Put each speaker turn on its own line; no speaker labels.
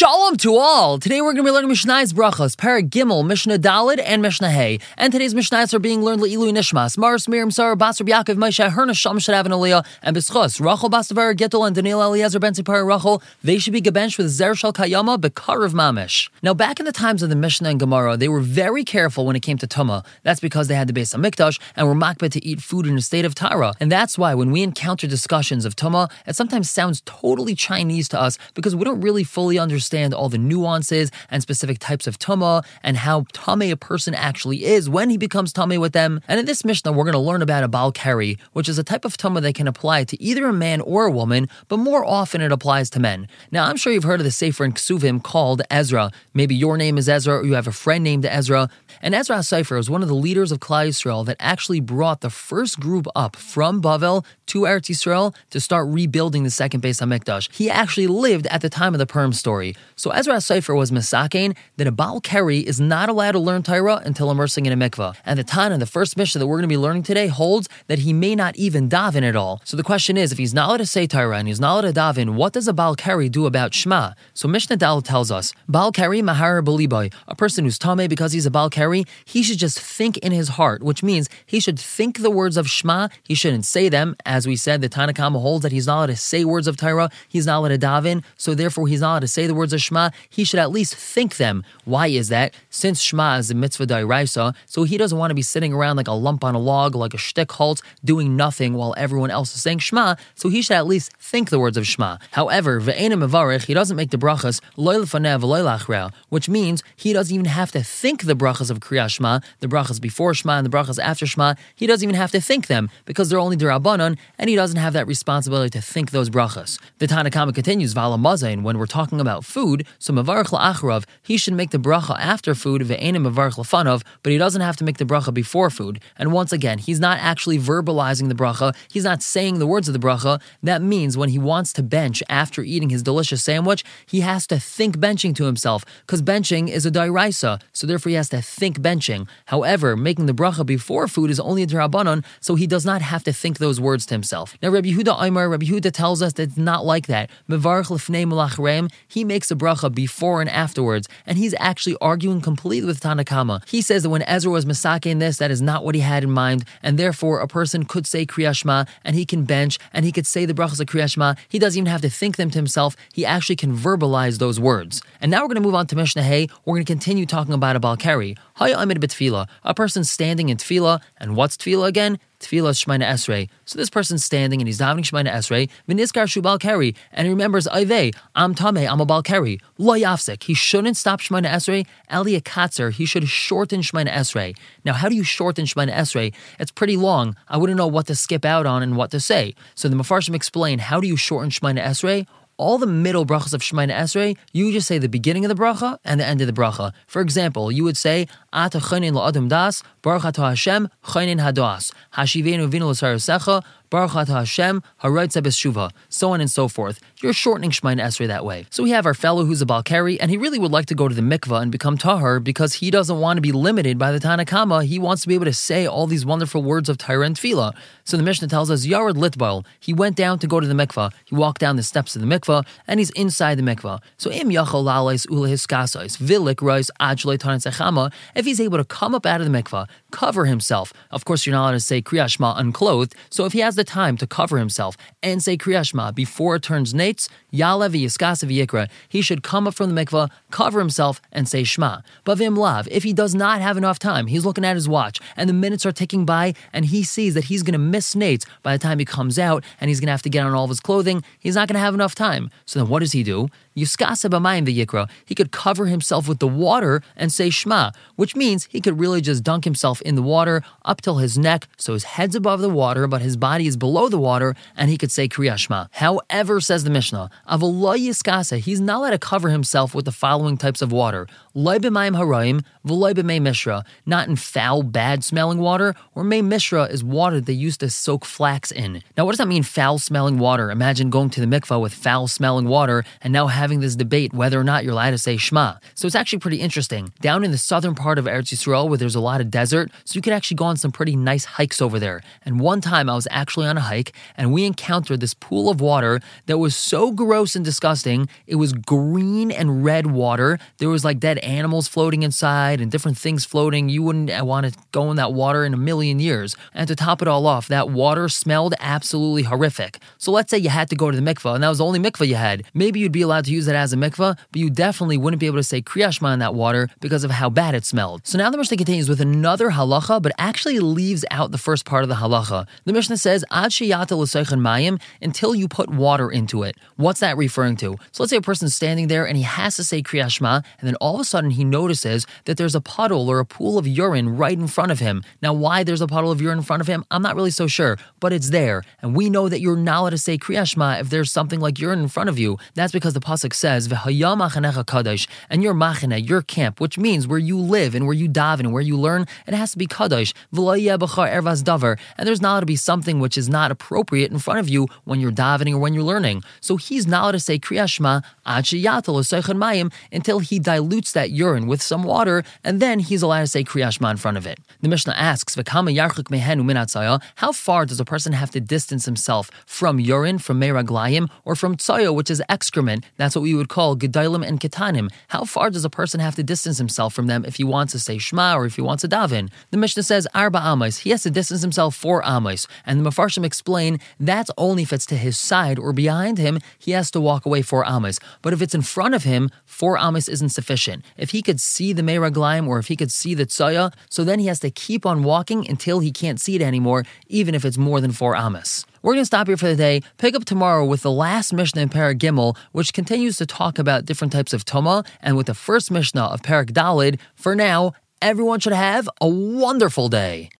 Shalom to all! Today we're going to be learning Mishnah's brachas, Parag Gimel, Mishnah Dalid, and Mishnah Hay. And today's Mishnahs are being learned Le'ilu Nishmas, Mars, Miriam, Sarah, Basar, Yaakov, Moshe, Herna, Sham, Shadav, and Aliyah, and Bischos, Rachel, Bastavar, Gittel, and Daniel, Eliezer, Ben Sipar, Rachel. They should be gebenched with Zer Shal Kayama, Bekarav Mamish. Now, back in the times of the Mishnah and Gemara, they were very careful when it came to Tumah. That's because they had the Beis HaMikdash and were makbet to eat food in a state of Tara. And that's why when we encounter discussions of Tumah, it sometimes sounds totally Chinese to us because we don't really fully understand all the nuances and specific types of tuma and how tame a person actually is when he becomes tame with them. And in this Mishnah, we're going to learn about a bal keri, which is a type of tuma that can apply to either a man or a woman, but more often it applies to men. Now, I'm sure you've heard of the Sefer in Ksuvim called Ezra. Maybe your name is Ezra, or you have a friend named Ezra. And Ezra Sefer was one of the leaders of Klal Yisrael that actually brought the first group up from Bavel to Eretz Yisrael to start rebuilding the second Beis Hamikdash. He actually lived at the time of the Purim story. So Ezra Sefer was misakein that a Baal Keri is not allowed to learn Torah until immersing in a mikvah. And the Tana, the first Mishnah that we're going to be learning today, holds that he may not even daven at all. So the question is, if he's not allowed to say Torah and he's not allowed to daven, what does a Baal Keri do about Shema? So Mishnah Dal tells us, Baal Keri mahar beliboy, a person who's tame because he's a Baal Keri, he should just think in his heart, which means he should think the words of Shema. He shouldn't say them. As we said, the Tanakama holds that he's not allowed to say words of Torah, he's not allowed to daven, so therefore he's not allowed to say the words of Shema. He should at least think them. Why is that? Since Shema is a mitzvah dairaisa, so he doesn't want to be sitting around like a lump on a log, like a shtick halt, doing nothing while everyone else is saying Shema, so he should at least think the words of Shema. However, ve'enim mevarich, he doesn't make the brachas loy lefanev which means he doesn't even have to think the brachas of Kriyat Shema, the brachas before Shema and the brachas after Shema, he doesn't even have to think them because they're only derabanan, and he doesn't have that responsibility to think those brachas. The Tanakhama continues, Vala Mazain, when we're talking about food, so Mavarch La'achrav, he should make the bracha after food, Ve'enim Mavarch La'fanav, but he doesn't have to make the bracha before food. And once again, he's not actually verbalizing the bracha, he's not saying the words of the bracha. That means when he wants to bench after eating his delicious sandwich, he has to think benching to himself, because benching is a dairaisa, so therefore he has to think benching. However, making the bracha before food is only a drabanan, so he does not have to think those words to himself. Now, Rabbi Yehuda Aimer, Rabbi Yehuda tells us that it's not like that. Mevarch he makes a bracha before and afterwards, and he's actually arguing completely with Tanakama. He says that when Ezra was masake in this, that is not what he had in mind, and therefore a person could say Kriyashma, and he can bench, and he could say the brachas of Kriyashma. He doesn't even have to think them to himself. He actually can verbalize those words. And now we're going to move on to Mishnah Hay. We're going to continue talking about a Balkari. Hay Amid B'Tfila, a person standing in Tfila, and what's Tfila again? Tefillah Shemaina Esrei. So this person's standing and he's davening Shemaina Esrei, Viniskar Shubal Keri, and he remembers Ive, Am Tame, I'm a Bal Keri, Lo Yafsek. He shouldn't stop Shemaina Esrei, Elia Katzer, he should shorten Shemaina Esrei. Now, how do you shorten Shemaina Esrei? It's pretty long. I wouldn't know what to skip out on and what to say. So the Mefarshim explain how do you shorten Shemaina Esrei? All the middle brachas of Shemaina Esrei, you just say the beginning of the bracha and the end of the bracha. For example, you would say, Ata chonin lo das, baruch Hashem, chonin hadas, hashivenu vinu l'sarasecha, Baruch Hashem, Haraitza so on and so forth. You're shortening Shemayin Esrei that way. So we have our fellow who's a Balkari, and he really would like to go to the mikvah and become Tahar because he doesn't want to be limited by the Tanakama. He wants to be able to say all these wonderful words of Torah and Tefillah. So the Mishnah tells us, Yared Litbal, he went down to go to the mikvah. He walked down the steps of the mikvah, and he's inside the mikvah. So im yachol lalais ulehiskasais, vilik ajle if he's able to come up out of the mikvah, cover himself. Of course, you're not allowed to say Kriyashma unclothed, so if he has the time to cover himself and say Kriyashma before it turns nates, Yalev Yiskasa Yikra, he should come up from the mikvah, cover himself, and say Shema. But Lav, if he does not have enough time, he's looking at his watch, and the minutes are ticking by, and he sees that he's going to miss nates by the time he comes out, and he's going to have to get on all of his clothing, he's not going to have enough time. So then what does he do? Yuskasa b'mayim v'yikra. He could cover himself with the water and say Shema, which means he could really just dunk himself in the water up till his neck, so his head's above the water, but his body is below the water, and he could say Kriya Shema. However, says the Mishnah, Avallah Yiskasa, he's not allowed to cover himself with the following types of water. Loy b'mayim harayim, v'loy b'may mishra, not in foul, bad-smelling water, or may mishra is water they used to soak flax in. Now, what does that mean, foul-smelling water? Imagine going to the mikvah with foul-smelling water, and now having this debate whether or not you're allowed to say Shema. So it's actually pretty interesting. Down in the southern part of Eretz Yisrael, where there's a lot of desert, so you could actually go on some pretty nice hikes over there. And one time I was actually on a hike, and we encountered this pool of water that was so gross and disgusting. It was green and red water. There was like dead animals floating inside and different things floating. You wouldn't uh, want to go in that water in a million years. And to top it all off, that water smelled absolutely horrific. So let's say you had to go to the mikvah and that was the only mikvah you had. Maybe you'd be allowed to use it as a mikvah, but you definitely wouldn't be able to say kriyashma in that water because of how bad it smelled. So now the Mishnah continues with another halacha, but actually leaves out the first part of the halacha. The Mishnah says, Ad mayim, until you put water into it. What's that referring to? So let's say a person's standing there and he has to say kriyashma, and then all of a sudden he notices that there's a puddle or a pool of urine right in front of him. Now, why there's a puddle of urine in front of him, I'm not really so sure, but it's there. And we know that you're not allowed to say kriyashma if there's something like urine in front of you. That's because the pasuk says, kadosh, and your machane, your camp, which means where you live and where you daven and where you learn, it has to be kadosh. Ervas davar, and there's not to be something which is not appropriate in front of you when you're davening or when you're learning. So he's not allowed to say kriyashma mayim until he dilutes that urine with some water, and then he's allowed to say kriyashma in front of it. The Mishnah asks, how far does a person have to distance himself from urine, from meraglayim, or from tsayo, which is excrement? That's what we would call gedailim and ketanim. How far does a person have to distance himself from them if he wants to say shema or if he wants to daven? The Mishnah says arba amos. He has to distance himself four amos, and the Mefarshim explain that's only if it's to his side or behind him. He has to walk away four amos. But if it's in front of him, four amos isn't sufficient. If he could see the meraglayim or if he could see the tsaya, so then he has to keep on walking until he can't see it anymore, even if it's more than four amos. We're going to stop here for the day. Pick up tomorrow with the last Mishnah in Parak Gimel, which continues to talk about different types of Toma, and with the first Mishnah of Parak Dalid. For now, everyone should have a wonderful day.